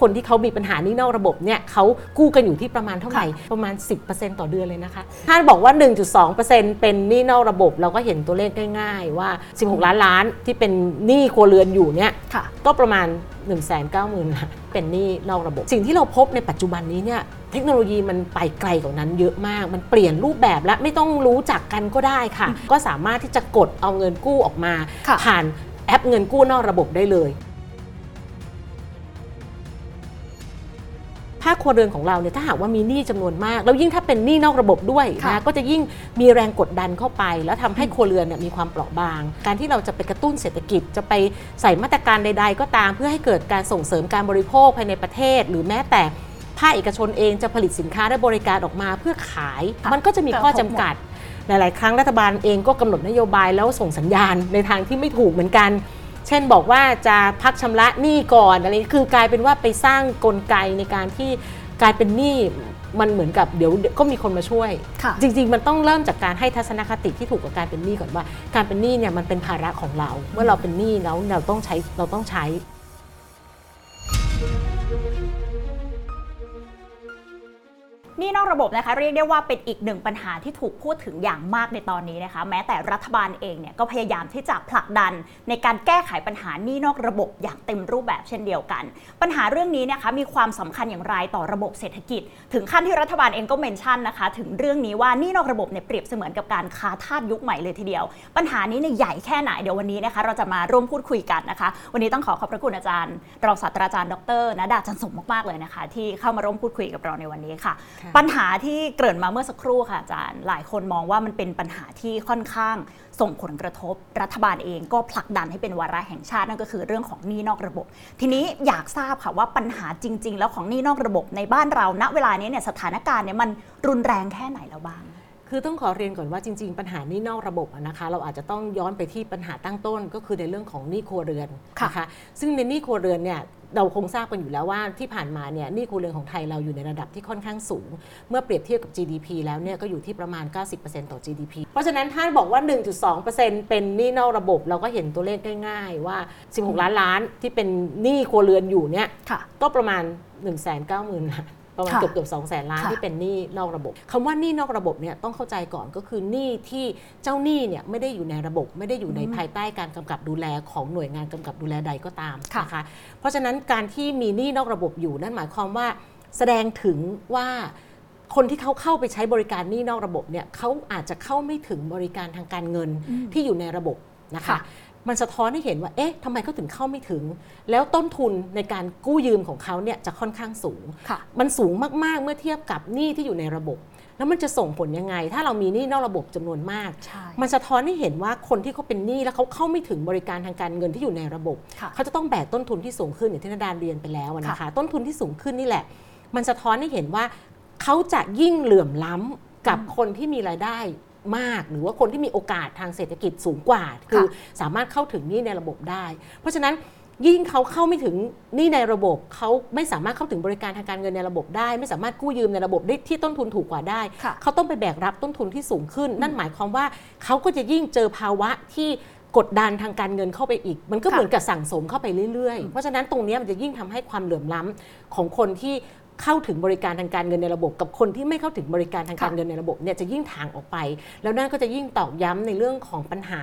คนที่เขามีปัญหาหนี้นอกระบบเนี่ยเขากู้กันอยู่ที่ประมาณเท่าไหร่ประมาณ 10%ต่อเดือนเลยนะคะถ้าบอกว่า 1.2%เป็นหนี้นอกระบบเราก็เห็นตัวเลขง่ายๆว่า 16 ล้านล้านที่เป็นหนี้ครัวเรือนอยู่เนี่ยค่ะก็ประมาณ 1 9 0 0 0 0ล้านเป็นหนี้นอกระบบ สิ่งที่เราพบในปัจจุบันนี้เนี่ยเทคโนโลยีมันไปไกลกว่านั้นเยอะมาก มันเปลี่ยนรูปแบบและไม่ต้องรู้จักกันก็ได้ค่ะ ก็สามารถที่จะกดเอาเงินกู้ออกมาค่ะผ่านแอปเงินกู้นอกระบบได้เลย ภาคครัวเรือนของเราเนี่ยถ้าหากว่ามีหนี้จำนวนมาก แล้วยิ่งถ้าเป็นหนี้นอกระบบด้วยค่ะนะก็จะยิ่งมีแรงกดดันเข้าไป แล้วทำให้ครัวเรือนเนี่ยมีความเปราะบาง การที่เราจะไปกระตุ้นเศรษฐกิจ จะไปใส่มาตรการใด ๆ ก็ตาม เพื่อให้เกิดการส่งเสริมการบริโภคภายในประเทศ หรือแม้แต่ภาคเอกชนเองจะผลิตสินค้าและบริการออกมาเพื่อขายค่ะมันก็จะมีข้อจำกัดหลาย ๆ ครั้งรัฐบาลเองก็กำหนดนโยบายแล้วส่งสัญญาณในทางที่ไม่ถูกเหมือนกัน เช่นบอกว่าจะพักชำระหนี้ก่อนอะไรคือกลายเป็นว่าไปสร้างกลไกในการที่กลายเป็นหนี้มันเหมือนกับเดี๋ยวก็มีคนมาช่วยค่ะจริง ๆ มันต้องเริ่มจากการให้ทัศนคติที่ถูกกับการเป็นหนี้ก่อนว่า การเป็นหนี้เนี่ยมันเป็นภาระของเรา เมื่อเราเป็นหนี้แล้วเราต้องใช้เราต้องใช้ นี่นอกระบบนะคะเรียกได้ว่าเป็นอีกหนึ่งปัญหาที่ถูกพูดถึงอย่างมากในตอนนี้นะคะ แม้แต่รัฐบาลเองเนี่ยก็พยายามที่จะผลักดัน ในการแก้ไขปัญหานี้นอกระบบอย่างเต็มรูปแบบเช่นเดียวกัน ปัญหาเรื่องนี้นะคะมีความสำคัญอย่างไรต่อระบบเศรษฐกิจ ถึงขั้นที่รัฐบาลเองก็เมนชั่นนะคะ ถึงเรื่องนี้ว่านี่นอกระบบเนี่ยเปรียบเสมือนกับการคาทาสยุคใหม่เลยทีเดียว ปัญหานี้เนี่ยใหญ่แค่ไหนเดี๋ยววันนี้นะคะ เราจะมาร่วมพูดคุยกันนะคะ วันนี้ต้องขอขอบพระคุณอาจารย์รองศาสตราจารย์ดรนดาจันสมมากๆเลยนะคะ ที่เข้ามาร่วมพูดคุยกับเราในวันนี้ค่ะปัญหาที่เกริ่นมาเมื่อสักครู่ค่ะอาจารย์ หลายคนมองว่ามันเป็นปัญหาที่ค่อนข้างส่งผลกระทบ รัฐบาลเองก็ผลักดันให้เป็นวาระแห่งชาตินั่นก็คือเรื่องของหนี้นอกระบบ ทีนี้อยากทราบค่ะว่าปัญหาจริง ๆ แล้วของหนี้นอกระบบในบ้านเราณเวลานี้เนี่ยสถานการณ์เนี่ยมันรุนแรงแค่ไหนแล้วบ้างคือต้องขอเรียนก่อนว่าจริง ๆ ปัญหาหนี้นอกระบบอะนะคะ เราอาจจะต้องย้อนไปที่ปัญหาตั้งต้นก็คือในเรื่องของหนี้ครัวเรือนค่ะนะคะ ซึ่งในหนี้ครัวเรือนเนี่ย เราคงทราบกันอยู่แล้วว่าที่ผ่านมาเนี่ยหนี้ครัวเรือนของไทยเราอยู่ในระดับที่ค่อนข้างสูง เมื่อเปรียบเทียบกับ GDP แล้วเนี่ยก็อยู่ที่ประมาณ 90%ต่อ GDP เพราะฉะนั้นถ้าบอกว่า 1.2%เป็นหนี้นอกระบบเราก็เห็นตัวเลขง่ายๆว่า 16 ล้านล้านที่เป็นหนี้ครัวเรือนอยู่เนี่ยค่ะก็ประมาณ 1 9 0 0 0 0ล้าน ประมาณค่ะเกือบเกือบสองแสนล้านค่ะที่เป็นหนี้นอกระบบคำว่าหนี้นอกระบบเนี่ยต้องเข้าใจก่อนก็คือหนี้ที่เจ้าหนี้เนี่ยไม่ได้อยู่ในระบบ ไม่ได้อยู่ในอืมภายใต้การกำกับดูแลของหน่วยงานกำกับดูแลใดก็ตามค่ะนะคะเพราะฉะนั้นการที่มีหนี้นอกระบบอยู่นั่นหมายความว่าแสดงถึงว่าคนที่เขาเข้าไปใช้บริการหนี้นอกระบบเนี่ยเขาอาจจะเข้าไม่ถึงบริการทางการเงินอืมที่อยู่ในระบบนะคะค่ะ มันสะท้อนให้เห็นว่า เอ๊ะทำไมเขาถึงเข้าไม่ถึง แล้วต้นทุนในการกู้ยืมของเขาเนี่ยจะค่อนข้างสูงค่ะมันสูงมากๆ เมื่อเทียบกับหนี้ที่อยู่ในระบบ แล้วมันจะส่งผลยังไง ถ้าเรามีหนี้นอกระบบจำนวนมากใช่มันสะท้อนให้เห็นว่าคนที่เขาเป็นหนี้แล้วเขาเข้าไม่ถึงบริการทางการเงินที่อยู่ในระบบค่ะเขาจะต้องแบกต้นทุนที่สูงขึ้นอย่างที่นาดานเรียนไปแล้วอะนะคะค่ะต้นทุนที่สูงขึ้นนี่แหละ มันสะท้อนให้เห็นว่าเขาจะยิ่งเหลื่อมล้ำกับคนที่มีรายได้ มาก หรือว่าคนที่มีโอกาสทางเศรษฐกิจสูงกว่า คือสามารถเข้าถึงหนี้ในระบบได้ เพราะฉะนั้นยิ่งเขาเข้าไม่ถึงหนี้ในระบบเขาไม่สามารถเข้าถึงบริการทางการเงินในระบบได้ ไม่สามารถกู้ยืมในระบบได้ที่ต้นทุนถูกกว่าได้ค่ะเขาต้องไปแบกรับต้นทุนที่สูงขึ้น นั่นหมายความว่าเขาก็จะยิ่งเจอภาวะที่กดดันทางการเงินเข้าไปอีก มันก็ค่ะเหมือนกับสั่งสมเข้าไปเรื่อยๆ เพราะฉะนั้นตรงเนี้ยมันจะยิ่งทำให้ความเหลื่อมล้ำของคนที่ เข้าถึงบริการทางการเงินในระบบ กับคนที่ไม่เข้าถึงบริการทางการค่ะเงินในระบบเนี่ยจะยิ่งทางออกไป แล้วนั่นก็จะยิ่งตอกย้ำในเรื่องของปัญหา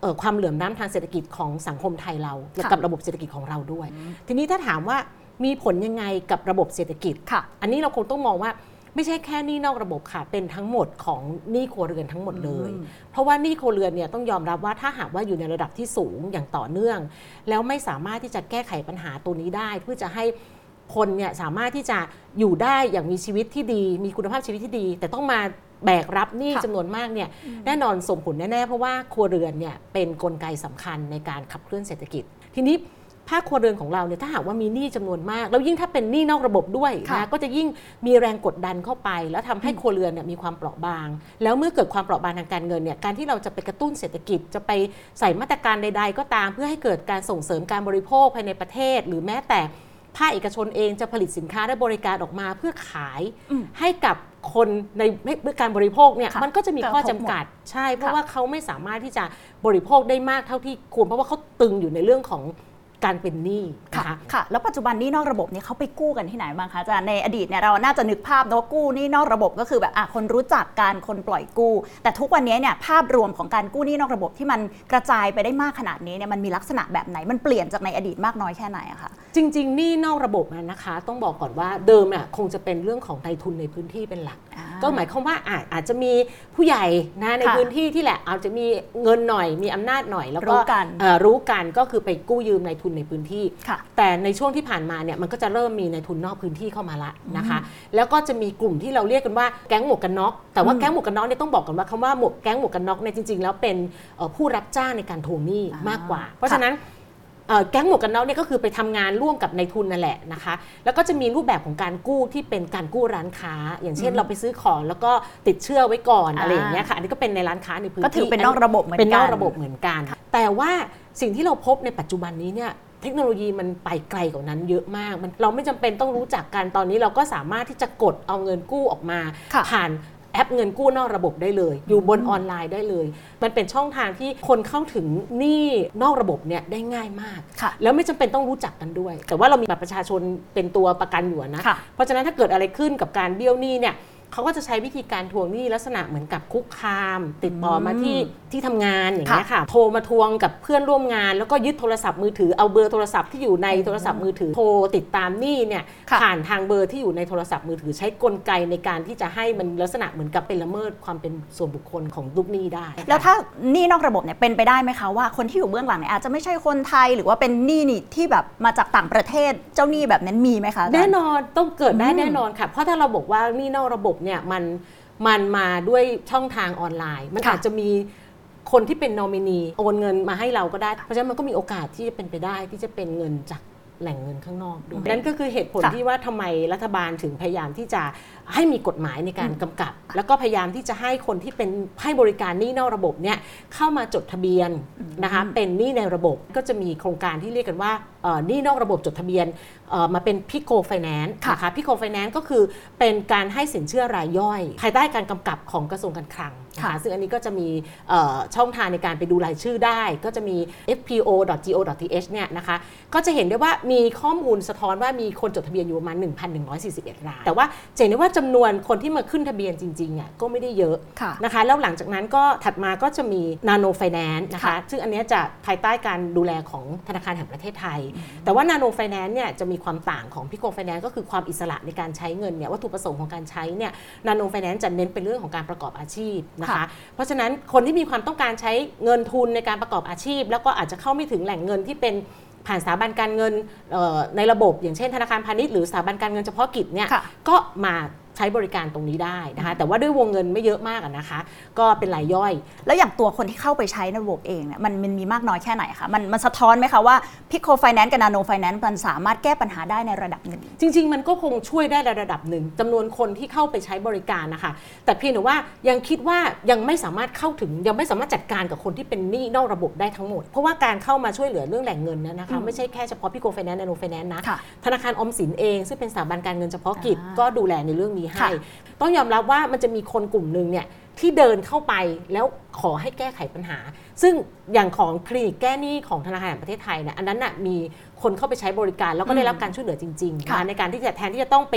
เอ่อความเหลื่อมล้ำทางเศรษฐกิจของสังคมไทยเราและกับระบบเศรษฐกิจของเราด้วย ทีนี้ถ้าถามว่ามีผลยังไงกับระบบเศรษฐกิจค่ะ อันนี้เราคงต้องมองว่าไม่ใช่แค่หนี้นอกระบบค่ะ เป็นทั้งหมดของหนี้ครัวเรือนทั้งหมดเลยอืมเพราะว่าหนี้ครัวเรือนเนี่ยต้องยอมรับว่าถ้าหากว่าอยู่ในระดับที่สูงอย่างต่อเนื่อง แล้วไม่สามารถที่จะแก้ไขปัญหาตัวนี้ได้เพื่อจะให้ คนเนี่ยสามารถที่จะอยู่ได้อย่างมีชีวิตที่ดี มีคุณภาพชีวิตที่ดี แต่ต้องมาแบกรับหนี้ค่ะจำนวนมากเนี่ยแน่นอนส่งผลแน่ๆ เพราะว่าครัวเรือนเนี่ยเป็นนกลไกสำคัญในการขับเคลื่อนเศรษฐกิจ ทีนี้ภาคครัวเรือนของเราเนี่ยถ้าหากว่ามีหนี้จำนวนมาก แล้วยิ่งถ้าเป็นหนี้นอกระบบด้วยค่ะนะก็จะยิ่งมีแรงกดดันเข้าไป แล้วทำให้ครัวเรือนเนี่ยมีความเปราะบาง แล้วเมื่อเกิดความเปราะบางทางการเงินเนี่ยการที่เราจะไปกระตุ้นเศรษฐกิจ จะไปใส่มาตรการใด ๆ ก็ตาม เพื่อให้เกิดการส่งเสริมการบริโภคภายในประเทศ หรือแม้แต่ ภาคเอกชนเองจะผลิตสินค้าและบริการออกมาเพื่อขายอืมให้กับคนในเพื่อการบริโภคเนี่ยค่ะมันก็จะมีข้อกระทบจำกัดใช่ เพราะค่ะว่าเขาไม่สามารถที่จะบริโภคได้มากเท่าที่ควรเพราะว่าเขาตึงอยู่ในเรื่องของ การเป็นหนี้ค่ะนะคะค่ะ แล้วปัจจุบันหนี้นอกระบบเนี่ยเขาไปกู้กันที่ไหนบ้างคะอาจารย์ในอดีตเนี่ยเราน่าจะนึกภาพนะว่ากู้หนี้นอกระบบก็คือแบบอะคนรู้จักการคนปล่อยกู้ แต่ทุกวันนี้เนี่ยภาพรวมของการกู้หนี้นอกระบบที่มันกระจายไปได้มากขนาดนี้เนี่ยมันมีลักษณะแบบไหนมันเปลี่ยนจากในอดีตมากน้อยแค่ไหนอะคะจริงๆหนี่นอกระบบนะนะคะ ต้องบอกก่อนว่าเดิมอะคงจะเป็นเรื่องของนายทุนในพื้นที่เป็นหลักอ่าก็หมายความว่าอาจอาจจะมีผู้ใหญ่นะในค่ะพื้นที่ที่แหละอาจจะมีเงินหน่อยมีอำนาจหน่อยแล้วก็รู้กันเอ่อรู้กันก็คือไปกู้ยืมในทุนในพื้นที่ค่ะแต่ในช่วงที่ผ่านมาเนี่ยมันก็จะเริ่มมีในทุนนอกพื้นที่เข้ามาละนะคะ แล้วก็จะมีกลุ่มที่เราเรียกกันว่าแก๊งหมวกกันน็อก แต่ว่าอืมแก๊งหมวกกันน็อกเนี่ยต้องบอกกันว่าคำว่าหมวกแก๊งหมวกกันน็อกเนี่ยจริงๆ แล้วเป็นเอ่อผู้รับจ้างในการทวงหนี้อ่ามมากกว่า เพราะฉะนั้นเอ่อ แก๊งหมวกกันน็อกเนี่ยก็คือไปทำงานร่วมกับในทุนนั่นแหละนะคะ แล้วก็จะมีรูปแบบของการกู้ที่เป็นการกู้ร้านค้า อย่างเช่นอืมเราไปซื้อของแล้วก็ติดเชื่อไว้ก่อนอ่าอะไรอย่างเงี้ยค่ะ อันนี้ก็เป็นในร้านค้าในพื้นที่ก็ถือเป็นนอกระบบเหมือนกันเป็นนอกระบบเหมือนกัน แต่ว่าสิ่งที่เราพบในปัจจุบันนี้เนี่ยเทคโนโลยีมันไปไกลกว่านั้นเยอะมาก มันเราไม่จำเป็นต้องรู้จักกันตอนนี้เราก็สามารถที่จะกดเอาเงินกู้ออกมาค่ะผ่าน แอปเงินกู้นอกระบบได้เลย อยู่บนออนไลน์ได้เลย มันเป็นช่องทางที่คนเข้าถึงหนี้นอกระบบเนี่ยได้ง่ายมาก ค่ะแล้วไม่จำเป็นต้องรู้จักกันด้วย แต่ว่าเรามีบัตรประชาชนเป็นตัวประกันอยู่นะ ค่ะ เพราะฉะนั้นถ้าเกิดอะไรขึ้นกับการเบี้ยวหนี้เนี่ย เขาก็จะใช้วิธีการทวงหนี้ลักษณะเหมือนกับคุกคาม ติดต่อมาที่ที่ทำงานอย่างเงี้ยค่ะ โทรมาทวงกับเพื่อนร่วมงาน แล้วก็ยึดโทรศัพท์มือถือเอาเบอร์โทรศัพท์ที่อยู่ในโทรศัพท์มือถือโทรติดตามหนี้เนี่ยค่ะผ่านทางเบอร์ที่อยู่ในโทรศัพท์มือถือใช้กลไกในการที่จะให้มันลักษณะเหมือนกับเป็นละเมิดความเป็นส่วนบุคคลของลูกหนี้ได้ แล้วถ้าหนี้นอกระบบเนี่ยเป็นไปได้ไหมคะว่าคนที่อยู่เบื้องหลังเนี่ยอาจจะไม่ใช่คนไทยหรือว่าเป็นหนี้นี่ที่แบบมาจากต่างประเทศเจ้าหนี้แบบนั้นมีไหมคะาจารย์แน่นอนต้องเกิดได้อืมแน่นอนค่ะเพราะถ้าเราบอกว่านี่นอกระบบเนี่ยมันมันมาด้วยช่องทางออนไลน์ มันค่ะอาจจะมีคนที่เป็นนอมินีโอนเงินมาให้เราก็ได้ เพราะฉะนั้นมันก็มีโอกาสที่จะเป็นไปได้ที่จะเป็นเงินจากแหล่งเงินข้างนอกด้วยนั่นก็คือเหตุผลค่ะที่ว่าทำไมรัฐบาลถึงพยายามที่จะให้มีกฎหมายในการกำกับ แล้วก็พยายามที่จะให้คนที่เป็นให้บริการหนี้นอกระบบเนี่ยเข้ามาจดทะเบียนนะคะเป็นหนี้ในระบบก็จะมีโครงการที่เรียกกันว่าเอ่อห นี้นอกระบบจดทะเบียนเอ่อมาเป็นพิโกไฟแนนซ์ค่ะนะคะพิโกไฟแนนซ์ก็คือเป็นการให้สินเชื่อรายย่อย ภายใต้การกำกับของกระทรวงการคลังนะคะค่ะซึ่งอันนี้ก็จะมีเอ่อช่องทางในการไปดูรายชื่อได้ ก็จะมี fpo.go.th เนี่ยนะคะก็จะเห็นได้ว่ามีข้อมูลสะท้อนว่ามีคนจดทะเบียนอยู่ประมาณ 1,141 ราย แต่ว่าจะเห็นได้ว่าจำนวนคนที่มาขึ้นทะเบียนจริงๆอะก็ไม่ได้เยอะค่ะนะคะแล้วหลังจากนั้นก็ถัดมาก็จะมีนาโนไฟแนนซ์นะคะค่ะซึ่งอันเนี้ยจะภายใต้การดูแลของธนาคารแห่งประเทศไทยแต่ว่านาโนไฟแนนซ์เนี่ยจะมีความต่างของพิโกไฟแนนซ์ก็คือความอิสระในการใช้เงินเนี่ยวัตถุประสงค์ของการใช้เนี่ยนาโนไฟแนนซ์จะเน้นเป็นเรื่องของการประกอบอาชีพนะคะค่ะเพราะฉะนั้นคนที่มีความต้องการใช้เงินทุนในการประกอบอาชีพ แล้วก็อาจจะเข้าไม่ถึงแหล่งเงินที่เป็นผ่านสถาบันการเงินเอ่อในระบบ อย่างเช่นธนาคารพาณิชย์หรือสถาบันการเงินเฉพาะกิจเนี่ยค่ะก็มาใช้บริการตรงนี้ได้นะคะแต่ว่าด้วยวงเงินไม่เยอะมากอะนะคะ ก็เป็นรายย่อย แล้วอย่างตัวคนที่เข้าไปใช้ในระบบเองเนี่ยมันมันมีมากน้อยแค่ไหนคะมันมันสะท้อนไหมคะว่าพิโกไฟแนนซ์กับนาโนไฟแนนซ์มันสามารถแก้ปัญหาได้ในระดับหนึ่ง จริง ๆ มันก็คงช่วยได้ในระดับหนึ่งจำนวนคนที่เข้าไปใช้บริการนะคะ แต่เพียงแต่ว่ายังคิดว่ายังไม่สามารถเข้าถึงยังไม่สามารถจัดการกับคนที่เป็นหนี้นอกระบบได้ทั้งหมด เพราะว่าการเข้ามาช่วยเหลือเรื่องแหล่งเงินเนี่ยนะคะอืมไม่ใช่แค่เฉพาะพิโกไฟแนนซ์นาโนไฟแนนซ์นะค่ะธนาคารออมสินเองซึ่งเป็นสถาบันการเงินเฉพาะกิจอ่าก็ดูแลในเรื่องนี้ให้ค่ะต้องยอมรับว่ามันจะมีคนกลุ่มหนึ่งเนี่ยที่เดินเข้าไปแล้วขอให้แก้ไขปัญหา ซึ่งอย่างของคลินิกแก้หนี้ของธนาคารแห่งประเทศไทยเนี่ยอันนั้นน่ะมีคนเข้าไปใช้บริการแล้วก็ได้รับการช่วยเหลือจริงๆค่ะนะในการที่จะแทนที่จะต้องไป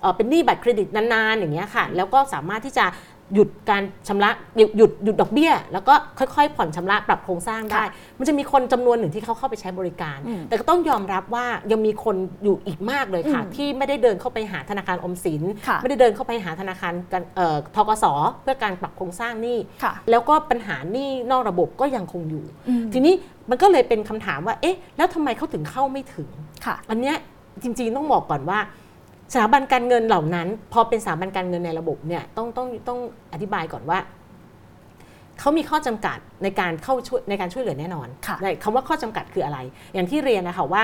เอ่อเป็นหนี้บัตรเครดิตนานๆอย่างเงี้ยค่ะ แล้วก็สามารถที่จะ หยุดการชำระหยุดหยุดหยุดดอกเบี้ย แล้วก็ค่อยๆ ผ่อนชำระปรับโครงสร้างได้ มันจะมีคนจำนวนหนึ่งที่เขาเข้าไปใช้บริการอืมแต่ก็ต้องยอมรับว่ายังมีคนอยู่อีกมากเลยค่ะอืมที่ไม่ได้เดินเข้าไปหาธนาคารออมสินค่ะไม่ได้เดินเข้าไปหาธนาคารกันเอ่อทกสเพื่อการปรับโครงสร้างหนี้ค่ะแล้วก็ปัญหาหนี้นอกระบบก็ยังคงอยู่อืมทีนี้มันก็เลยเป็นคำถามว่าเอ๊ะแล้วทำไมเขาถึงเข้าไม่ถึงค่ะอันเนี้ยจริงๆต้องบอกก่อนว่า สถาบันการเงินเหล่านั้น พอเป็นสถาบันการเงินในระบบเนี่ยต้องต้องต้องอธิบายก่อนว่าเขามีข้อจำกัดในการเข้าช่วยในการช่วยเหลือแน่นอนค่ะในคำว่าข้อจำกัดคืออะไร อย่างที่เรียนนะคะว่า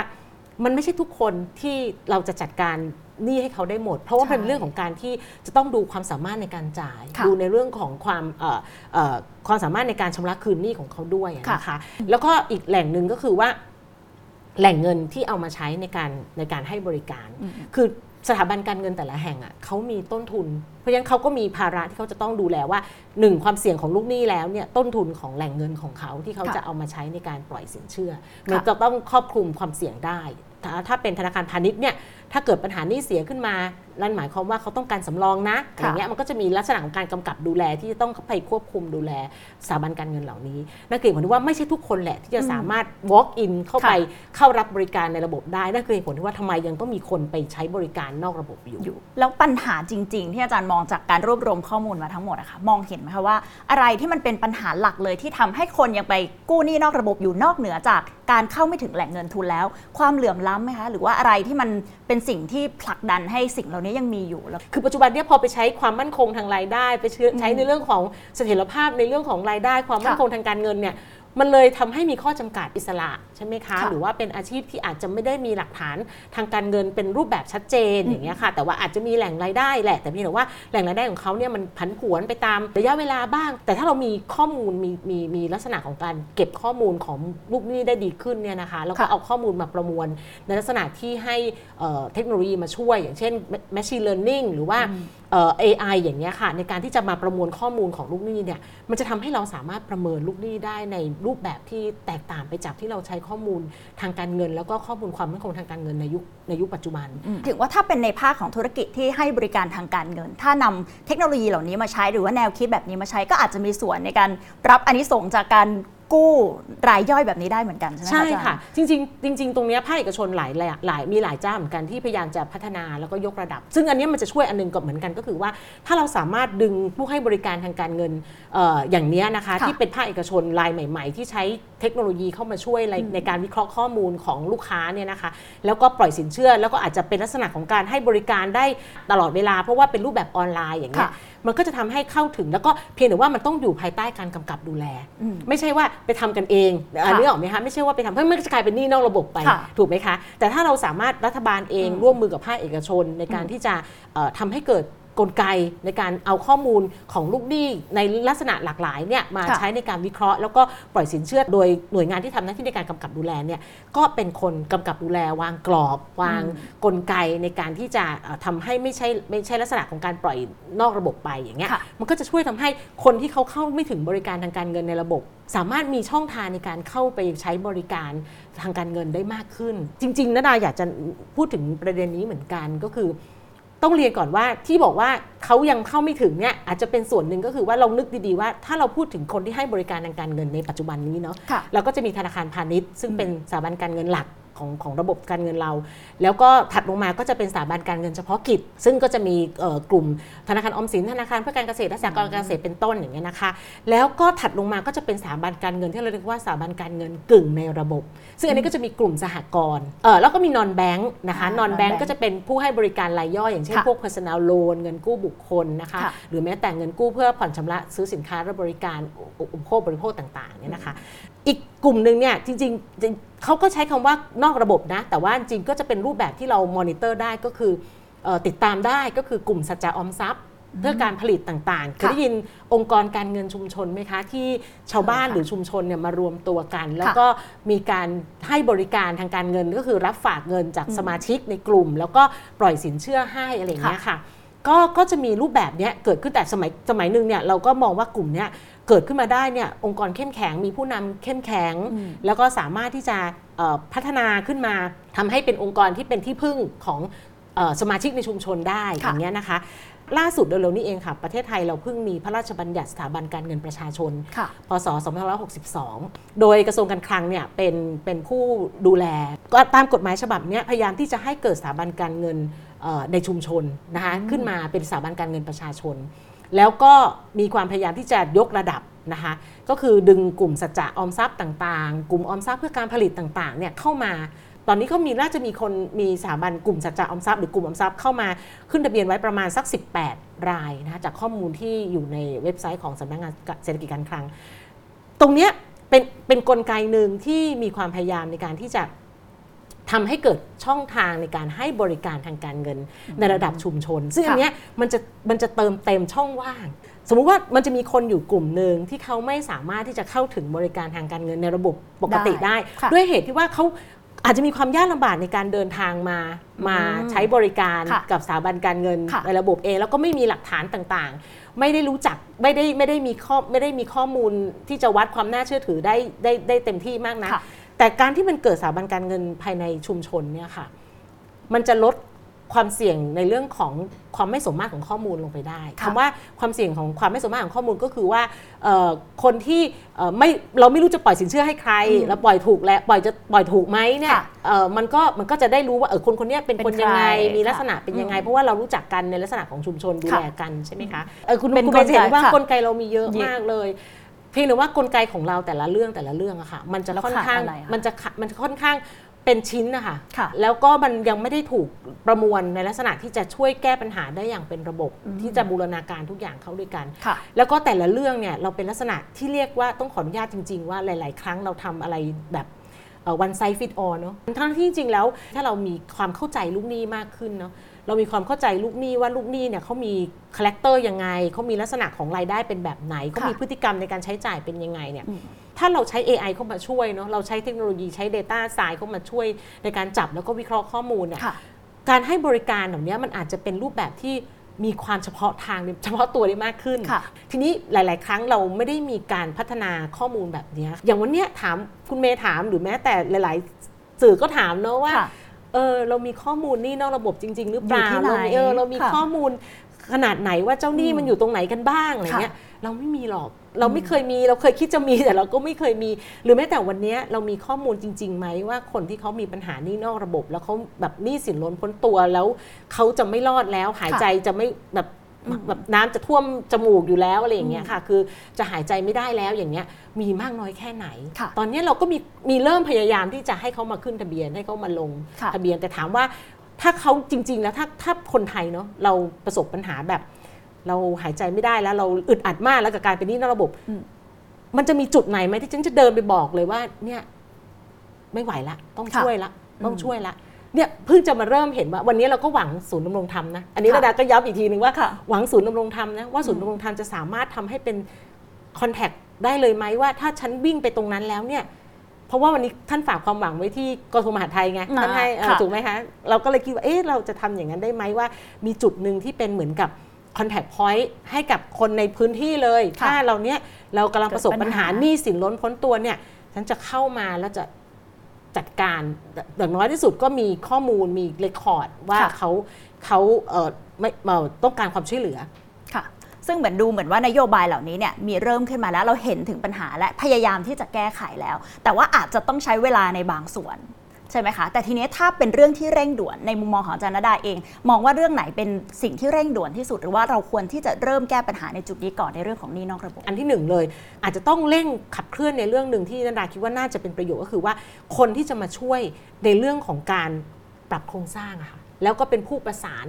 มันไม่ใช่ทุกคนที่เราจะจัดการหนี้ให้เขาได้หมด เพราะว่าใช่เป็นเรื่องของการที่จะต้องดูความสามารถในการจ่ายค่ะดูในเรื่องของความเอ่อเอ่อความสามารถในการชำระคืนหนี้ของเขาด้วยค่ะนะคะแล้วก็อีกแหล่งหนึ่งก็คือว่าแหล่งเงินที่เอามาใช้ในการในการให้บริการอืมคือ สถาบันการเงินแต่ละแห่งอะเขามีต้นทุน เพราะฉะนั้นเขาก็มีภาระที่เขาจะต้องดูแลว่าหนึ่งความเสี่ยงของลูกหนี้แล้วเนี่ยต้นทุนของแหล่งเงินของเขาที่เขาค่ะจะเอามาใช้ในการปล่อยสินเชื่อมันจะต้องครอบคลุมความเสี่ยงได้ ถ้าถ้าเป็นธนาคารพาณิชย์เนี่ย ถ้าเกิดปัญหาหนี้เสียขึ้นมา นั่นหมายความว่าเขาต้องการสำรองนะอะไรเงี้ยมันก็จะมีลักษณะของการกำกับดูแลที่จะต้องไปควบคุมดูแลสถาบันการเงินเหล่านี้นั่นคือเหตุผลที่ว่าไม่ใช่ทุกคนแหละที่จะสามารถ walk in เข้าไปเข้ารับบริการในระบบได้นั่นคือเหตุผลที่ว่าทำไมยังต้องมีคนไปใช้บริการนอกระบบอยู่อยู่แล้วปัญหาจริง ๆ ที่อาจารย์มองจากการรวบรวมข้อมูลมาทั้งหมดอะคะมองเห็นไหมคะว่า อะไรที่มันเป็นปัญหาหลักเลยที่ทำให้คนยังไปกู้หนี้นอกระบบอยู่นอกเหนือจากการเข้าไม่ถึงแหล่งเงินทุนแล้ว ความเหลื่อมล้ำไหมคะหรือว่าอะไรที่มันเป็นสิ่งที่ผลักดันให้สิ่งเหล่านี้ยังมีอยู่แล้ว คือปัจจุบันเนี่ยพอไปใช้ความมั่นคงทางรายได้ ไปใช้ในเรื่องของเสถียรภาพในเรื่องของรายได้ ความมั่นคงทางการเงินเนี่ย มันเลยทำให้มีข้อจำกัดอิสระใช่ไหมคะค่ะหรือว่าเป็นอาชีพที่อาจจะไม่ได้มีหลักฐานทางการเงินเป็นรูปแบบชัดเจนอย่างเงี้ยค่ะแต่ว่าอาจจะมีแหล่งรายได้แหละ แต่เพียงแต่ว่าแหล่งรายได้ของเขาเนี่ยมันผันผวนไปตามระยะเวลาบ้าง แต่ถ้าเรามีข้อมูลมีมีมีลักษณะของการเก็บข้อมูลของลูกหนี้ได้ดีขึ้นเนี่ยนะคะแล้วก็ค่ะเอาข้อมูลมาประมวล ในลักษณะที่ให้เอ่อเทคโนโลยีมาช่วย อย่างเช่น machine learning หรือว่า เอ่อ AI อย่างเงี้ยค่ะในการที่จะมาประมวลข้อมูลของลูกหนี้เนี่ยมันจะทำให้เราสามารถประเมินลูกหนี้ได้ในรูปแบบที่แตกต่างไปจากที่เราใช้ข้อมูลทางการเงิน แล้วก็ข้อมูลความมั่นคงทางการเงินในยุคในยุคปัจจุบันถึงว่าถ้าเป็นในภาคของธุรกิจที่ให้บริการทางการเงิน ถ้านำเทคโนโลยีเหล่านี้มาใช้หรือว่าแนวคิดแบบนี้มาใช้ก็อาจจะมีส่วนในการรับอานิสงส์จากการ กู้รายย่อยแบบนี้ได้เหมือนกันใช่ไหมใช่อาจารย์ค่ะ จริงๆจริง ๆ ตรงเนี้ยภาคเอกชนหลายหลายหลายมีหลายเจ้าเหมือนกันที่พยายามจะพัฒนาแล้วก็ยกระดับ ซึ่งอันเนี้ยมันจะช่วยอันหนึงก็เหมือนกันก็คือว่า ถ้าเราสามารถดึงผู้ให้บริการทางการเงินเอ่ออย่างเนี้ยนะคะค่ะที่เป็นภาคเอกชนรายใหม่ ๆ ที่ใช้ เทคโนโลยีเข้ามาช่วยในในการวิเคราะห์ข้อมูลของลูกค้าเนี่ยนะคะแล้วก็ปล่อยสินเชื่อแล้วก็อาจจะเป็นลักษณะของการให้บริการได้ตลอดเวลา เพราะว่าเป็นรูปแบบออนไลน์อย่างเงี้ยค่ะมันก็จะทำให้เข้าถึงแล้วก็เพียงแต่ว่ามันต้องอยู่ภายใต้การกำกับดูแลอืมไม่ใช่ว่าไปทำกันเองอะค่ะนึกออกไหมคะไม่ใช่ว่าไปทำเพราะมันก็จะกลายเป็นหนี้นอกระบบไปค่ะถูกไหมคะ แต่ถ้าเราสามารถรัฐบาลเองอืมร่วมมือกับภาคเอกชนในการอืมที่จะเอ่อทำให้เกิด กลไกในการเอาข้อมูลของลูกหนี้ในลักษณะหลากหลายเนี่ยมาค่ะใช้ในการวิเคราะห์ แล้วก็ปล่อยสินเชื่อโดยหน่วยงานที่ทำหน้าที่ในการกำกับดูแลเนี่ยก็เป็นคนกำกับดูแลวางกรอบ วางกลไกในการที่จะเอ่อทำให้ไม่ใช่ไม่ใช่ลักษณะของการปล่อยนอกระบบไปอย่างเงี้ยค่ะมันก็จะช่วยทำให้คนที่เขาเข้าไม่ถึงบริการทางการเงินในระบบ สามารถมีช่องทางในการเข้าไปใช้บริการทางการเงินได้มากขึ้น จริงๆนาดาอยากจะพูดถึงประเด็นนี้เหมือนกันก็คือ ต้องเรียนก่อนว่าที่บอกว่าเขายังเข้าไม่ถึงเนี่ยอาจจะเป็นส่วนหนึ่งก็คือว่าเรานึกดีๆว่า ถ้าเราพูดถึงคนที่ให้บริการทางการเงินในปัจจุบันนี้เนาะค่ะเราก็จะมีธนาคารพาณิชย์ ซึ่งเป็นสถาบันการเงินหลัก ของของระบบการเงินเรา แล้วก็ถัดลงมาก็จะเป็นสถาบันการเงินเฉพาะกิจ ซึ่งก็จะมีเอ่อกลุ่มธนาคารออมสินธนาคารเพื่อการเกษตรและสหกรณ์การเกษตรเป็นต้นอย่างเงี้ยนะคะ แล้วก็ถัดลงมาก็จะเป็นสถาบันการเงินที่เราเรียกว่าสถาบันการเงินกึ่งในระบบ ซึ่งอันนี้ก็จะมีกลุ่มสหกรณ์เออแล้วก็มีนอนแบงค์นะคะอ่านอนแบง non-bank ค์ก็จะเป็นผู้ให้บริการรายย่อยอย่างเช่นค่ะพวก personal loan เงินกู้บุคคลนะคะค่ะหรือแม้แต่เงินกู้เพื่อผ่อนชำระซื้อสินค้าและบริการอุปโภคบริโภคต่างๆเนี่ยนะคะ อีกกลุ่มหนึ่งเนี่ยจริงๆจริง เขาก็ใช้คำว่านอกระบบนะ แต่ว่าจริงๆก็จะเป็นรูปแบบที่เรามอนิเตอร์ได้ก็คือเอ่อติดตามได้ก็คือกลุ่มสัจจะออมทรัพย์เพื่อการผลิตต่างๆเคยได้ยินองค์กรการเงินชุมชนไหมคะ ที่ชาวบ้านค่ะหรือชุมชนเนี่ยมารวมตัวกัน แล้วก็มีการให้บริการทางการเงินก็คือรับฝากเงินจากอืมสมาชิกในกลุ่ม แล้วก็ปล่อยสินเชื่อให้อะไรอย่างเงี้ยค่ะก็ก็จะมีรูปแบบเนี้ยเกิดขึ้นแต่สมัยสมัยหนึ่งเนี่ยเราก็มองว่ากลุ่มเนี้ย เกิดขึ้นมาได้เนี่ยองค์กรเข้มแข็งมีผู้นำเข้มแข็งอืมแล้วก็สามารถที่จะเอ่อพัฒนาขึ้นมาทำให้เป็นองค์กรที่เป็นที่พึ่งของเออสมาชิกในชุมชนได้อค่ะย่างเงี้ยนะคะ ล่าสุดเร็วๆนี้เองค่ะ ประเทศไทยเราเพิ่งมีพระราชบัญญัติสถาบันการเงินประชาชนค่ะพศ 2562 โดยกระทรวงการคลังเนี่ยเป็นเป็นผู้ดูแล ก็ตามกฎหมายฉบับเนี้ยพยายามที่จะให้เกิดสถาบันการเงินเอ่อในชุมชนนะคะขึ้นมาเป็นสถาบันการเงินประชาชน แล้วก็มีความพยายามที่จะยกระดับนะคะก็คือดึงกลุ่มสัจจะออมทรัพย์ต่างๆ กลุ่มออมทรัพย์เพื่อการผลิตต่างๆเนี่ยเข้ามาตอนนี้ก็มีน่าจะมีคนมีสถาบันกลุ่มสัจจะออมทรัพย์หรือกลุ่มออมทรัพย์เข้ามาขึ้นทะเบียนไว้ประมาณสัก 18 รายนะคะจากข้อมูลที่อยู่ในเว็บไซต์ของสำนักงานเศรษฐกิจการคลัง ตรงเนี้ยเป็นเป็นกลไกหนึ่งที่มีความพยายามในการที่จะ ทำให้เกิดช่องทางในการให้บริการทางการเงินในระดับชุมชน ซึ่งอันเนี้ยมันจะมันจะเติมเต็มช่องว่าง สมมุติว่ามันจะมีคนอยู่กลุ่มหนึ่งที่เขาไม่สามารถที่จะเข้าถึงบริการทางการเงินในระบบปกติได้ได้ค่ะด้วยเหตุที่ว่าเขาอาจจะมีความยากลำบากในการเดินทางมามาอืมใช้บริการค่ะกับสถาบันการเงินค่ะในระบบเองแล้วก็ไม่มีหลักฐานต่างๆ ไม่ได้รู้จักไม่ได้ไม่ได้มีข้อไม่ได้มีข้อมูลที่จะวัดความน่าเชื่อถือได้ได้ได้เต็มที่มากนะค่ะ แต่การที่มันเกิดสถาบันการเงินภายในชุมชนเนี่ยค่ะ มันจะลดความเสี่ยงในเรื่องของความไม่สมมาตรของข้อมูลลงไปได้ค่ะคำว่าความเสี่ยงของความไม่สมมาตรของข้อมูลก็คือว่าเอ่อคนที่เอ่อไม่เราไม่รู้จะปล่อยสินเชื่อให้ใครอืมแล้วปล่อยถูกและปล่อยจะปล่อยถูกไหมเนี่ยค่ะเอ่อมันก็มันก็จะได้รู้ว่าเออคนคนเนี้ยเป็นเป็นคนยังไงใครมีลักษณะเป็นยังไงอืมเพราะว่าเรารู้จักกันในลักษณะของชุมชนดูค่ะแลกันใช่ไหมคะเออคุณเป็นคุณเบนจะเห็นว่าค่ะกลไกเรามีเยอะเยอะมากเลย เพียงแต่ว่ากลไกของเราแต่ละเรื่องแต่ละเรื่องอะค่ะ มันจะแล้วค่อนขาดข้างอะไรคะมันจะขามันจะค่อนข้างเป็นชิ้นนะคะค่ะแล้วก็มันยังไม่ได้ถูกประมวลในลักษณะที่จะช่วยแก้ปัญหาได้อย่างเป็นระบบ อืม ที่จะบูรณาการทุกอย่างเข้าด้วยกัน ค่ะ แล้วก็แต่ละเรื่องเนี่ยเราเป็นลักษณะที่เรียกว่าต้องขออนุญาตจริง ๆ ว่าหลาย ๆ ครั้งเราทำอะไรแบบ one size fit all เนาะทั้งที่จริงๆแล้วถ้าเรามีความเข้าใจลูกหนี้มากขึ้นเนาะเรามีความเข้าใจลูกหนี้ว่าลูกหนี้เนี่ยเขามี character ยังไงเขามีลักษณะของรายได้เป็นแบบไหนเขามีค่ะพฤติกรรมในการใช้จ่ายเป็นยังไงเนี่ยอืมถ้าเราใช้ AI เข้ามาช่วยเนาะเราใช้เทคโนโลยีใช้ Data s c i e n c e เข้ามาช่วยในการจับแล้วก็วิเคราะห์ข้อมูลเนี่ยค่ะการให้บริการแบบเนี้ยมันอาจจะเป็นรูปแบบที่มีความเฉพาะทางเฉพาะตัวได้มากขึ้นค่ะทีนี้หลาย ๆ ครั้งเราไม่ได้มีการพัฒนาข้อมูลแบบเนี้ยอย่างวันเนี้ยถามคุณเมย์ถามหรือแม้แต่หลาย ๆ สื่อก็ถามเนาะว่าค่ะ เออเรามีข้อมูลหนี่นอกระบบจริง ๆ หรือเปล่าอยู่ที่ไหนเรามีเออเรามีค่ะข้อมูลขนาดไหนว่าเจ้าหนี้อืมมันอยู่ตรงไหนกันบ้างอะไรเงี้ยค่ะเราไม่มีหรอกเราไม่เคยมีเราเคยคิดจะมีแต่เราก็ไม่เคยมี หรือแม้แต่วันเนี้ยเรามีข้อมูลจริงๆไหมว่าคนที่เขามีปัญหาหนี้นอกระบบ แล้วเขาแบบหนี้สินล้นพ้นตัวแล้วเขาจะไม่รอดแล้วหายใจจะไม่แบบอืม แบบน้ำจะท่วมจมูกอยู่แล้วอะไรอย่างเงี้ยค่ะ คือจะหายใจไม่ได้แล้วอย่างเงี้ยมีมากน้อยแค่ไหนค่ะตอนเนี้ยเราก็มีมีเริ่มพยายามที่จะให้เขามาขึ้นทะเบียนให้เขามาลงค่ะทะเบียนแต่ถามว่าถ้าเขาจริง ๆ แล้วถ้าถ้าคนไทยเนาะเราประสบปัญหาแบบ เราหายใจไม่ได้แล้วเราอึดอัดมากแล้วกับการเป็นหนี้นอกระบบอืมมันจะมีจุดไหนไหมที่ฉันจะเดินไปบอกเลยว่า เนี่ย ไม่ไหวละ ต้องค่ะช่วยละอืมต้องช่วยละ เนี่ยเพิ่งจะมาเริ่มเห็นว่าวันนี้เราก็หวังศูนย์ดำรงธรรมนะอันนี้ค่ะระดาก็ย้ำอีกทีหนึ่งว่าค่ะหวังศูนย์ดำรงธรรมนะว่าศูนย์ดำรงธรรมจะสามารถทำให้เป็นคอนแทคได้เลยไหมว่าถ้าฉันวิ่งไปตรงนั้นแล้วเนี่ยเพราะว่าวันนี้ท่านฝากความหวังไว้ที่กรทมมหาดไทยไงอ่าท่านให้เอ่อค่ะถูกไหมคะเราก็เลยคิดว่าเอ๊ะเราจะทำอย่างนั้นได้ไหมว่า มีจุดหนึ่งที่เป็นเหมือนกับคอนแทคพอยต์ให้กับคนในพื้นที่เลยค่ะถ้าเราเนี้ยเรากำลังประสบเกิดปัปัญญหาหาหนี้สินล้นพ้นตัวเนี่ยฉันจะเข้ามาแล้วจะ จัดการอย่างน้อยที่สุดก็มีข้อมูลมีเรคคอร์ดว่าค่ะเขาเขาเอ่อไม่เอ่อต้องการความช่วยเหลือค่ะ ซึ่งเหมือนดูเหมือนว่านโยบายเหล่านี้เนี่ยมีเริ่มขึ้นมาแล้วเราเห็นถึงปัญหาและพยายามที่จะแก้ไขแล้ว แต่ว่าอาจจะต้องใช้เวลาในบางส่วน ใช่ไหมคะแต่ทีนี้ถ้าเป็นเรื่องที่เร่งด่วนในมุมมองของอาจารย์นดาเอง มองว่าเรื่องไหนเป็นสิ่งที่เร่งด่วนที่สุด หรือว่าเราควรที่จะเริ่มแก้ปัญหาในจุดนี้ก่อนในเรื่องของหนี้นอกระบบ อันที่หนึ่งเลย อาจจะต้องเร่งขับเคลื่อนในเรื่องหนึ่งที่นันดาคิดว่าน่าจะเป็นประโยชน์ก็คือว่าคนที่จะมาช่วยในเรื่องของการปรับโครงสร้างอะค่ะแล้วก็เป็นผู้ประสาน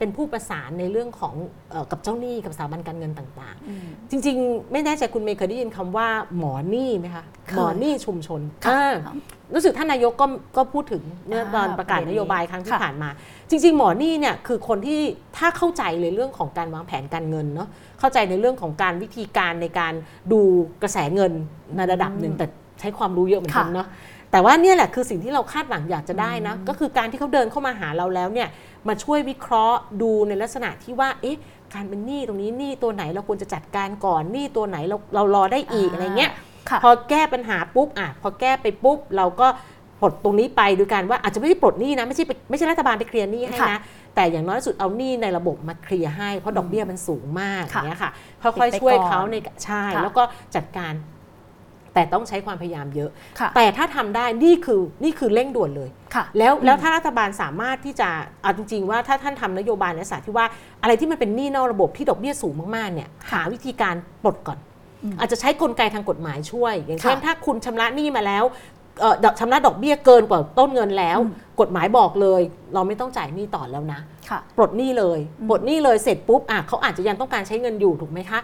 เป็นผู้ประสานในเรื่องของเออกับเจ้าหนี้กับสถาบันการเงินต่าง ๆ จริง ๆ ไม่แน่ใจคุณเมย์เคยได้ยินคำว่าหมอหนี้ไหมคะเคย หมอหนี้ชุมชนค่ะอ่ารู้สึกท่านนายกก็ก็พูดถึงเมื่อตอนอ่าประกาศประเด็นนนี้โยบายครั้งที่ค่ะผ่านมา จริง ๆ หมอหนี้เนี่ยคือคนที่ถ้าเข้าใจเลยเรื่องของการวางแผนการเงินเนาะเข้าใจในเรื่องของการวิธีการในการดูกระแสเงินในระดับหนึ่งแต่ใช้ความรู้เยอะเหมือนกันค่ะเนาะแต่ว่าเนี่ยแหละคือสิ่งที่เราคาดหวังอยากจะได้นะ ก็คือการที่เขาเดินเข้ามาหาเราแล้วเนี่ยมาช่วยวิเคราะห์ดูในลักษณะที่ว่า เอ๊ะ การเป็นหนี้ตรงนี้หนี้ตัวไหนเราควรจะจัดการก่อนหนี้ตัวไหนเราเรารอได้อีกอะไรเงี้ยค่ะ พอแก้ปัญหาปุ๊บอะพอแก้ไปปุ๊บเราก็ปลดตรงนี้ไปโดยการว่าอาจจะไม่ได้ปลดหนี้นะไม่ใช่ไปไม่ใช่รัฐบาลไปเคลียร์หนี้ให้ค่ะนะแต่อย่างน้อยที่สุดเอาหนี้ในระบบมาเคลียร์ให้ เพราะดอกเบี้ยมันสูงมากอค่ะย่างเงี้ยค่ะค่อยติดไปๆช่วยก่อนเขาในใช่ค่ะแล้วก็จัดการ แต่ต้องใช้ความพยายามเยอะค่ะแต่ถ้าทำได้นี่คือนี่คือเร่งด่วนเลยค่ะแล้วแล้วถ้ารัฐบาลสามารถที่จะเอาจริงๆว่าถ้าท่านทำนโยบายในลักษณะที่ว่าอะไรที่มันเป็นหนี้นอกระบบที่ดอกเบี้ยสูงมากๆเนี่ยหาวิธีการปลดก่อน อืมอาจจะใช้กลไกทางกฎหมายช่วย อย่างเช่นค่ะถ้าคุณชำระหนี้มาแล้วเอ่อดอกชำระดอกเบี้ยเกินกว่าต้นเงินแล้วอืมกฎหมายบอกเลย เราไม่ต้องจ่ายหนี้ต่อแล้วนะค่ะปลดหนี้เลยอืมปลดหนี้เลยเสร็จปุ๊บอะเขาอาจจะยังต้องการใช้เงินอยู่ถูกไหมคะ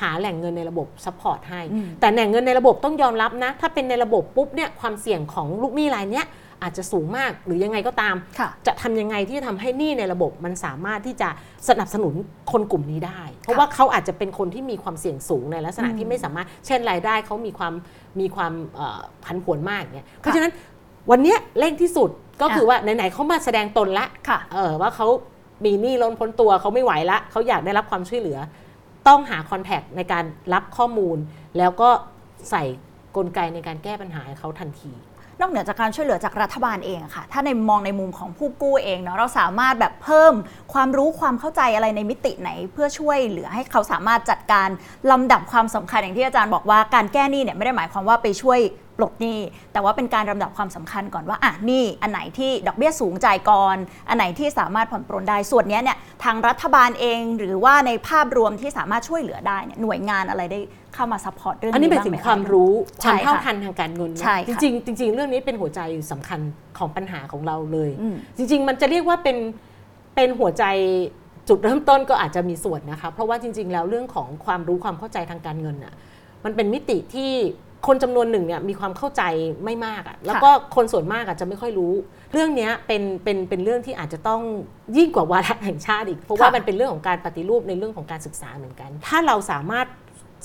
หาแหล่งเงินในระบบ support ให้อืมแต่แหล่งเงินในระบบต้องยอมรับนะ ถ้าเป็นในระบบปุ๊บเนี่ยความเสี่ยงของลูกหนี้รายเนี้ย อาจจะสูงมากหรือยังไงก็ตามค่ะจะทำยังไงที่จะทำให้หนี้ในระบบมันสามารถที่จะสนับสนุนคนกลุ่มนี้ได้ เพราะว่าเขาอาจจะเป็นคนที่มีความเสี่ยงสูงในลักษณะอืมที่ไม่สามารถ เช่นรายได้เขามีความมีความเอ่อผันผวนมากเนี่ยเพราะฉะนั้นวันเนี้ยเร่งที่สุดก็คือว่าไหนๆเขามาแสดงตนละค่ะเออว่าเขามีหนี้ล้นพ้นตัวเขาไม่ไหวละเขาอยากได้รับความช่วยเหลือ ต้องหาคอนแทคในการรับข้อมูล แล้วก็ใส่กลไกในการแก้ปัญหาให้เขาทันที นอกเหนือจากการช่วยเหลือจากรัฐบาลเองค่ะ ถ้าในมองในมุมของผู้กู้เองเนาะเราสามารถแบบเพิ่มความรู้ความเข้าใจอะไรในมิติไหน เพื่อช่วยเหลือให้เขาสามารถจัดการลำดับความสำคัญอย่างที่อาจารย์บอกว่าการแก้หนี้เนี่ยไม่ได้หมายความว่าไปช่วย ปลดหนี้ แต่ว่าเป็นการลำดับความสำคัญก่อนว่าอะหนี้อันไหนที่ดอกเบี้ยสูงจ่ายก่อน อันไหนที่สามารถผ่อนปรนได้ส่วนเนี้ยเนี่ยทางรัฐบาลเองหรือว่าในภาพรวมที่สามารถช่วยเหลือได้เนี่ยหน่วยงานอะไรได้เข้ามา support เรื่องอันนี้นี้เป็นบ้างถึไหงมความรู้คใช่วามค่ะเท่าทันทางการเงินนะใช่ค่ะ จริงๆจริง ๆ เรื่องนี้เป็นหัวใจสำคัญของปัญหาของเราเลยอืมจริง ๆ มันจะเรียกว่าเป็นเป็นหัวใจจุดเริ่มต้นก็อาจจะมีส่วนนะคะ เพราะว่าจริง ๆ แล้วเรื่องของความรู้ความเข้าใจทางการเงินอะมันเป็นมิติที่ คนจำนวนหนึ่งเนี่ยมีความเข้าใจไม่มากอะแล้วก็คนส่วนมากอาจจะไม่ค่อยรู้ เรื่องเนี้ยเป็นเป็นเป็นเรื่องที่อาจจะต้องยิ่งกว่าวาระแห่งชาติอีก เพราะว่ามันเป็นเรื่องของการปฏิรูปในเรื่องของการศึกษาเหมือนกัน ถ้าเราสามารถ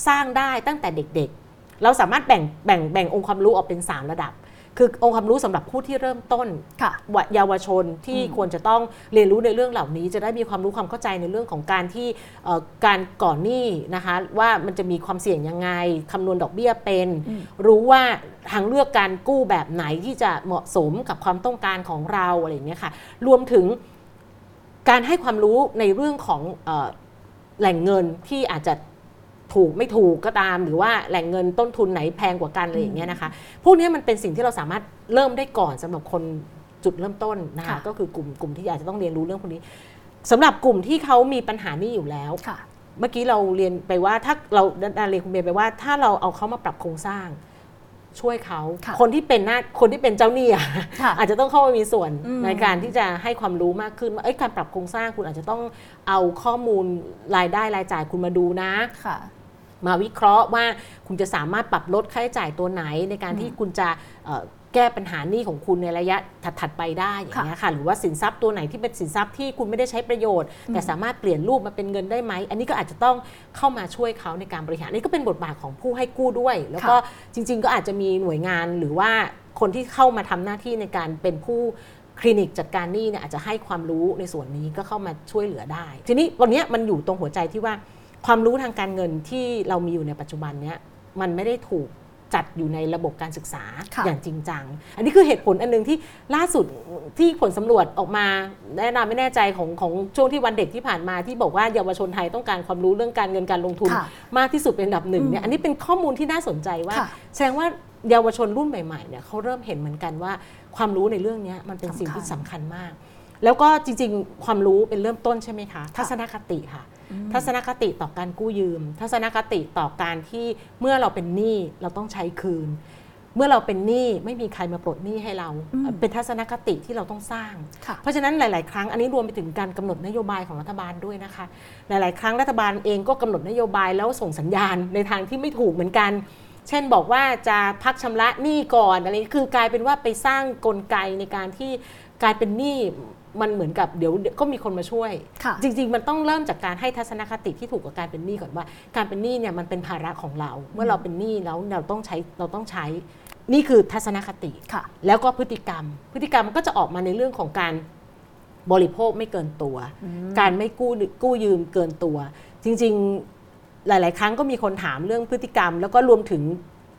สร้างได้ตั้งแต่เด็กๆ เราสามารถแบ่งแบ่งแบ่งองค์ความรู้ออกเป็น 3 ระดับ คือองค์ความรู้สำหรับผู้ที่เริ่มต้นค่ะวะเยาวชนที่อืมควรจะต้องเรียนรู้ในเรื่องเหล่านี้ จะได้มีความรู้ความเข้าใจในเรื่องของการที่เอ่อการก่อนหนี้นะคะว่ามันจะมีความเสี่ยงยังไงคำนวณดอกเบี้ยเป็นอืมรู้ว่าทางเลือกการกู้แบบไหนที่จะเหมาะสมกับความต้องการของเราอะไรอย่างเงี้ยค่ะรวมถึงการให้ความรู้ในเรื่องของเอ่อแหล่งเงินที่อาจจะ ถูกไม่ถูกก็ตาม หรือว่าแหล่งเงินต้นทุนไหนแพงกว่ากันอะไรอย่างเงี้ยนะคะ พวกนี้มันเป็นสิ่งที่เราสามารถเริ่มได้ก่อนสำหรับคนจุดเริ่มต้นนะคะค่ะก็คือกลุ่มกลุ่มที่อาจจะต้องเรียนรู้เรื่องพวกนี้สำหรับกลุ่มที่เขามีปัญหานี้อยู่แล้วค่ะเมื่อกี้เราเรียนไปว่าถ้าเราเรียนคุณเบนไปว่า ถ้าเราเอาเขามาปรับโครงสร้างช่วยเขาค่ะคนที่เป็นหน้าคนที่เป็นเจ้าหนี้อะค่ะอาจจะต้องเข้ามามีส่วนอืมในการที่จะให้ความรู้มากขึ้นว่าเอ้ยการปรับโครงสร้างคุณอาจจะต้องเอาข้อมูลรายได้รายจ่ายคุณมาดูนะค่ะ มาวิเคราะห์ว่าคุณจะสามารถปรับลดค่าใช้จ่ายตัวไหนในการที่คุณจะเอ่อแก้ปัญหาหนี้ของคุณในระยะถัดๆไปได้อย่างเงี้ยค่ะหรือว่าสินทรัพย์ตัวไหนที่เป็นสินทรัพย์ที่คุณไม่ได้ใช้ประโยชน์ แต่สามารถเปลี่ยนรูปมาเป็นเงินได้ไหม อันนี้ก็อาจจะต้องเข้ามาช่วยเขาในการบริหารอันนี่ก็เป็นบทบาทของผู้ให้กู้ด้วย แล้วก็จริง ๆ ก็อาจจะมีหน่วยงานหรือว่าคนที่เข้ามาทำหน้าที่ในการเป็นผู้คลินิกจัดการหนี้เนี่ยอาจจะให้ความรู้ในส่วนนี้ก็เข้ามาช่วยเหลือได้ ทีนี้วันเนี้ยมันอยู่ตรงหัวใจที่ว่า ความรู้ทางการเงินที่เรามีอยู่ในปัจจุบันเนี้ยมันไม่ได้ถูกจัดอยู่ในระบบการศึกษาค่ะอย่างจริงจัง อันนี้คือเหตุผลอันหนึงที่ล่าสุดที่ผลสำรวจออกมาแนะนำไม่แน่ใจของของช่วงที่วันเด็กที่ผ่านมาที่บอกว่าเยาวชนไทยต้องการความรู้เรื่องการเงินการลงทุนค่ะมากที่สุดเป็นอันดับหนึ่งเนี่ยอืมอันนี้เป็นข้อมูลที่น่าสนใจว่าค่ะแสดงว่าเยาวชนรุ่นใหม่ๆเนี่ยเขาเริ่มเห็นเหมือนกันว่า ความรู้ในเรื่องเนี้ยมันเป็นสิ่งที่สำคัญมาก แล้วก็จริง ๆ ความรู้เป็นเริ่มต้นใช่ไหมคะทัศนคติค่ะ ทัศนคติต่อการกู้ยืม ทัศนคติต่อการที่เมื่อเราเป็นหนี้เราต้องใช้คืน เมื่อเราเป็นหนี้ไม่มีใครมาปลดหนี้ให้เราอืมเป็นทัศนคติที่เราต้องสร้างค่ะเพราะฉะนั้นหลาย ๆ ครั้งอันนี้รวมไปถึงการกำหนดนโยบายของรัฐบาลด้วยนะคะ หลาย ๆ ครั้งรัฐบาลเองก็กำหนดนโยบายแล้วส่งสัญญาณในทางที่ไม่ถูกเหมือนกันเช่นบอกว่าจะพักชำระหนี้ก่อนอะไรคือกลายเป็นว่าไปสร้างกลไกในการที่กลายเป็นหนี้ มันเหมือนกับเดี๋ยวเดี๋ยวก็มีคนมาช่วยค่ะจริง ๆ มันต้องเริ่มจากการให้ทัศนคติที่ถูกกับการเป็นหนี้ก่อนว่า การเป็นหนี้เนี่ยมันเป็นภาระของเรา เมื่อเราเป็นหนี้แล้วเราต้องใช้เราต้องใช้นี่คือทัศนคติค่ะแล้วก็พฤติกรรม พฤติกรรมก็จะออกมาในเรื่องของการบริโภคไม่เกินตัว การไม่กู้กู้ยืมเกินตัว จริง ๆ หลาย ๆ ครั้งก็มีคนถามเรื่องพฤติกรรม แล้วก็รวมถึง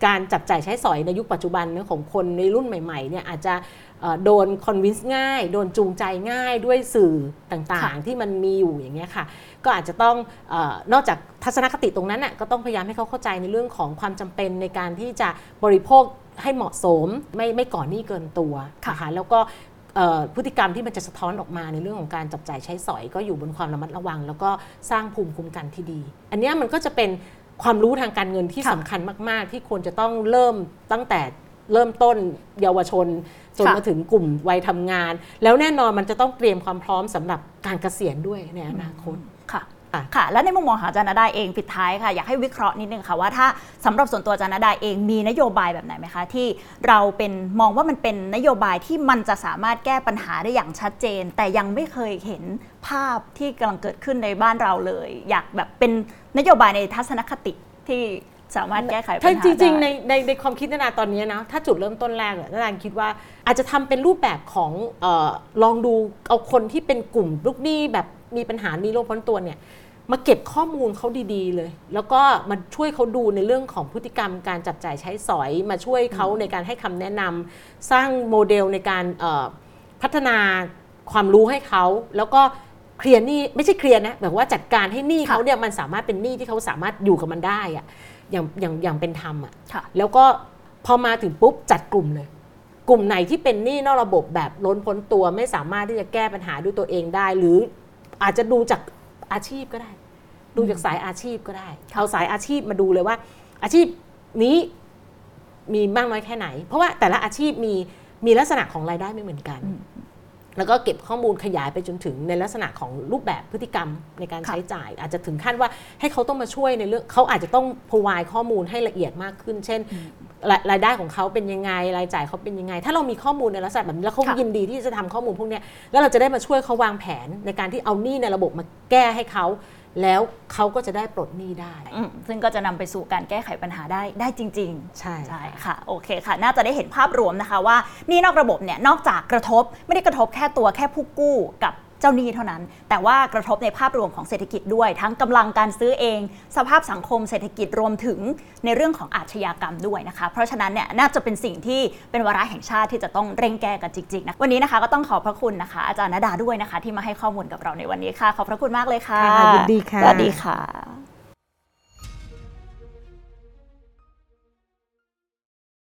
การจับจ่ายใช้สอยในยุคปัจจุบันนะของคนในรุ่นใหม่ๆเนี่ยอาจจะเอ่อโดนคอนวินส์ง่าย โดนจูงใจง่ายด้วยสื่อต่างค่ะๆที่มันมีอยู่อย่างเงี้ยค่ะ ก็อาจจะต้องเออนอกจากทัศนคติตรงนั้นน่ะก็ต้องพยายามให้เขาเข้าใจในเรื่องของความจำเป็นในการที่จะบริโภคให้เหมาะสมไม่ไม่ก่อนหนี้เกินตัวค่ะนะคะแล้วก็เอ่อพฤติกรรมที่มันจะสะท้อนออกมาในเรื่องของการจับจ่ายใช้สอย ก็อยู่บนความระมัดระวัง แล้วก็สร้างภูมิคุ้มกันที่ดี อันเนี้ยมันก็จะเป็น ความรู้ทางการเงินที่ค่ะสำคัญมาก ๆ ที่ควรจะต้องเริ่มตั้งแต่เริ่มต้นเยาวชนจนค่ะมาถึงกลุ่มวัยทำงาน แล้วแน่นอนมันจะต้องเตรียมความพร้อมสำหรับการเกษียณด้วยในอนาคตค่ะค่ะค่ะและในมุมมองของอาจารย์นดาเองปิดท้ายค่ะ อยากให้วิเคราะห์นิดนึงค่ะว่าถ้าสำหรับส่วนตัวอาจารย์นดาเองมีนโยบายแบบไหนไหมคะ ที่เราเป็นมองว่ามันเป็นนโยบายที่มันจะสามารถแก้ปัญหาได้อย่างชัดเจน แต่ยังไม่เคยเห็นภาพที่กำลังเกิดขึ้นในบ้านเราเลย อยากแบบเป็น นโยบายในทัศนคติที่สามารถแก้ไขปัญถ้าหาจริงๆในได้ในในความคิดนานาตอนนี้นะถ้าจุดเริ่มต้นแรกเนี่ยนานาคิดว่าอาจจะทำเป็นรูปแบบของเออลองดูเอาคนที่เป็นกลุ่มลูกหนี้แบบมีปัญหานี้โรคพ้นตัวเนี่ยมาเก็บข้อมูลเขาดีๆเลย แล้วก็มาช่วยเขาดูในเรื่องของพฤติกรรมการจับจ่ายใช้สอย มาช่วยเขาในการให้คำแนะนำสร้างโมเดลในการเอ่อพัฒนาความรู้ให้เขาแล้วก็ เคลียร์หนี้ไม่ใช่เคลียร์นะแบบว่าจัดการให้หนี้เขาเนี่ยมันสามารถเป็นหนี้ที่เขาสามารถอยู่กับมันได้อะอย่างอย่างอย่างเป็นธรรมอะค่ะแล้วก็พอมาถึงปุ๊บจัดกลุ่มเลย กลุ่มไหนที่เป็นหนี้นอกระบบแบบล้นพ้นตัวไม่สามารถที่จะแก้ปัญหาด้วยตัวเองได้ หรืออาจจะดูจากอาชีพก็ได้ ดูจากสายอาชีพก็ได้เอาสายอาชีพมาดูเลยว่า อาชีพนี้มีมากน้อยแค่ไหน เพราะว่าแต่ละอาชีพมีมีลักษณะของรายได้ไม่เหมือนกันอืม แล้วก็เก็บข้อมูลขยายไปจนถึงในลักษณะของรูปแบบพฤติกรรมในการค่ะใช้จ่าย อาจจะถึงขั้นว่าให้เขาต้องมาช่วยในเรื่องเขาอาจจะต้องพรวายข้อมูลให้ละเอียดมากขึ้น เช่น รายรายได้ของเขาเป็นยังไงรายจ่ายเขาเป็นยังไง ถ้าเรามีข้อมูลในลักษณะแบบนี้แล้วเขาค่ะยินดีที่จะทำข้อมูลพวกเนี้ยแล้วเราจะได้มาช่วยเขาวางแผนในการที่เอาหนี้ในระบบมาแก้ให้เขา แล้วเขาก็จะได้ปลดหนี้ได้ อืมซึ่งก็จะนำไปสู่การแก้ไขปัญหาได้ได้จริง ๆ ใช่ ใช่ค่ะโอเคค่ะ น่าจะได้เห็นภาพรวมนะคะว่าหนี่นอกระบบเนี่ยนอกจากกระทบไม่ได้กระทบแค่ตัวแค่ผู้กู้กับเจ้าหนี้เท่านั้น แต่ว่ากระทบในภาพรวมของเศรษฐกิจด้วย ทั้งกำลังการซื้อเอง สภาพสังคมเศรษฐกิจรวมถึงในเรื่องของอาชญากรรมด้วยนะคะ เพราะฉะนั้นเนี่ยน่าจะเป็นสิ่งที่เป็นวาระแห่งชาติที่จะต้องเร่งแก้กันจริงๆนะวันนี้นะคะก็ต้องขอบพระคุณนะคะ อาจารย์นดาด้วยนะคะ ที่มาให้ข้อมูลกับเราในวันนี้ค่ะ ขอบพระคุณมากเลยค่ะค่ะยินดีค่ะสวัสดีค่ะ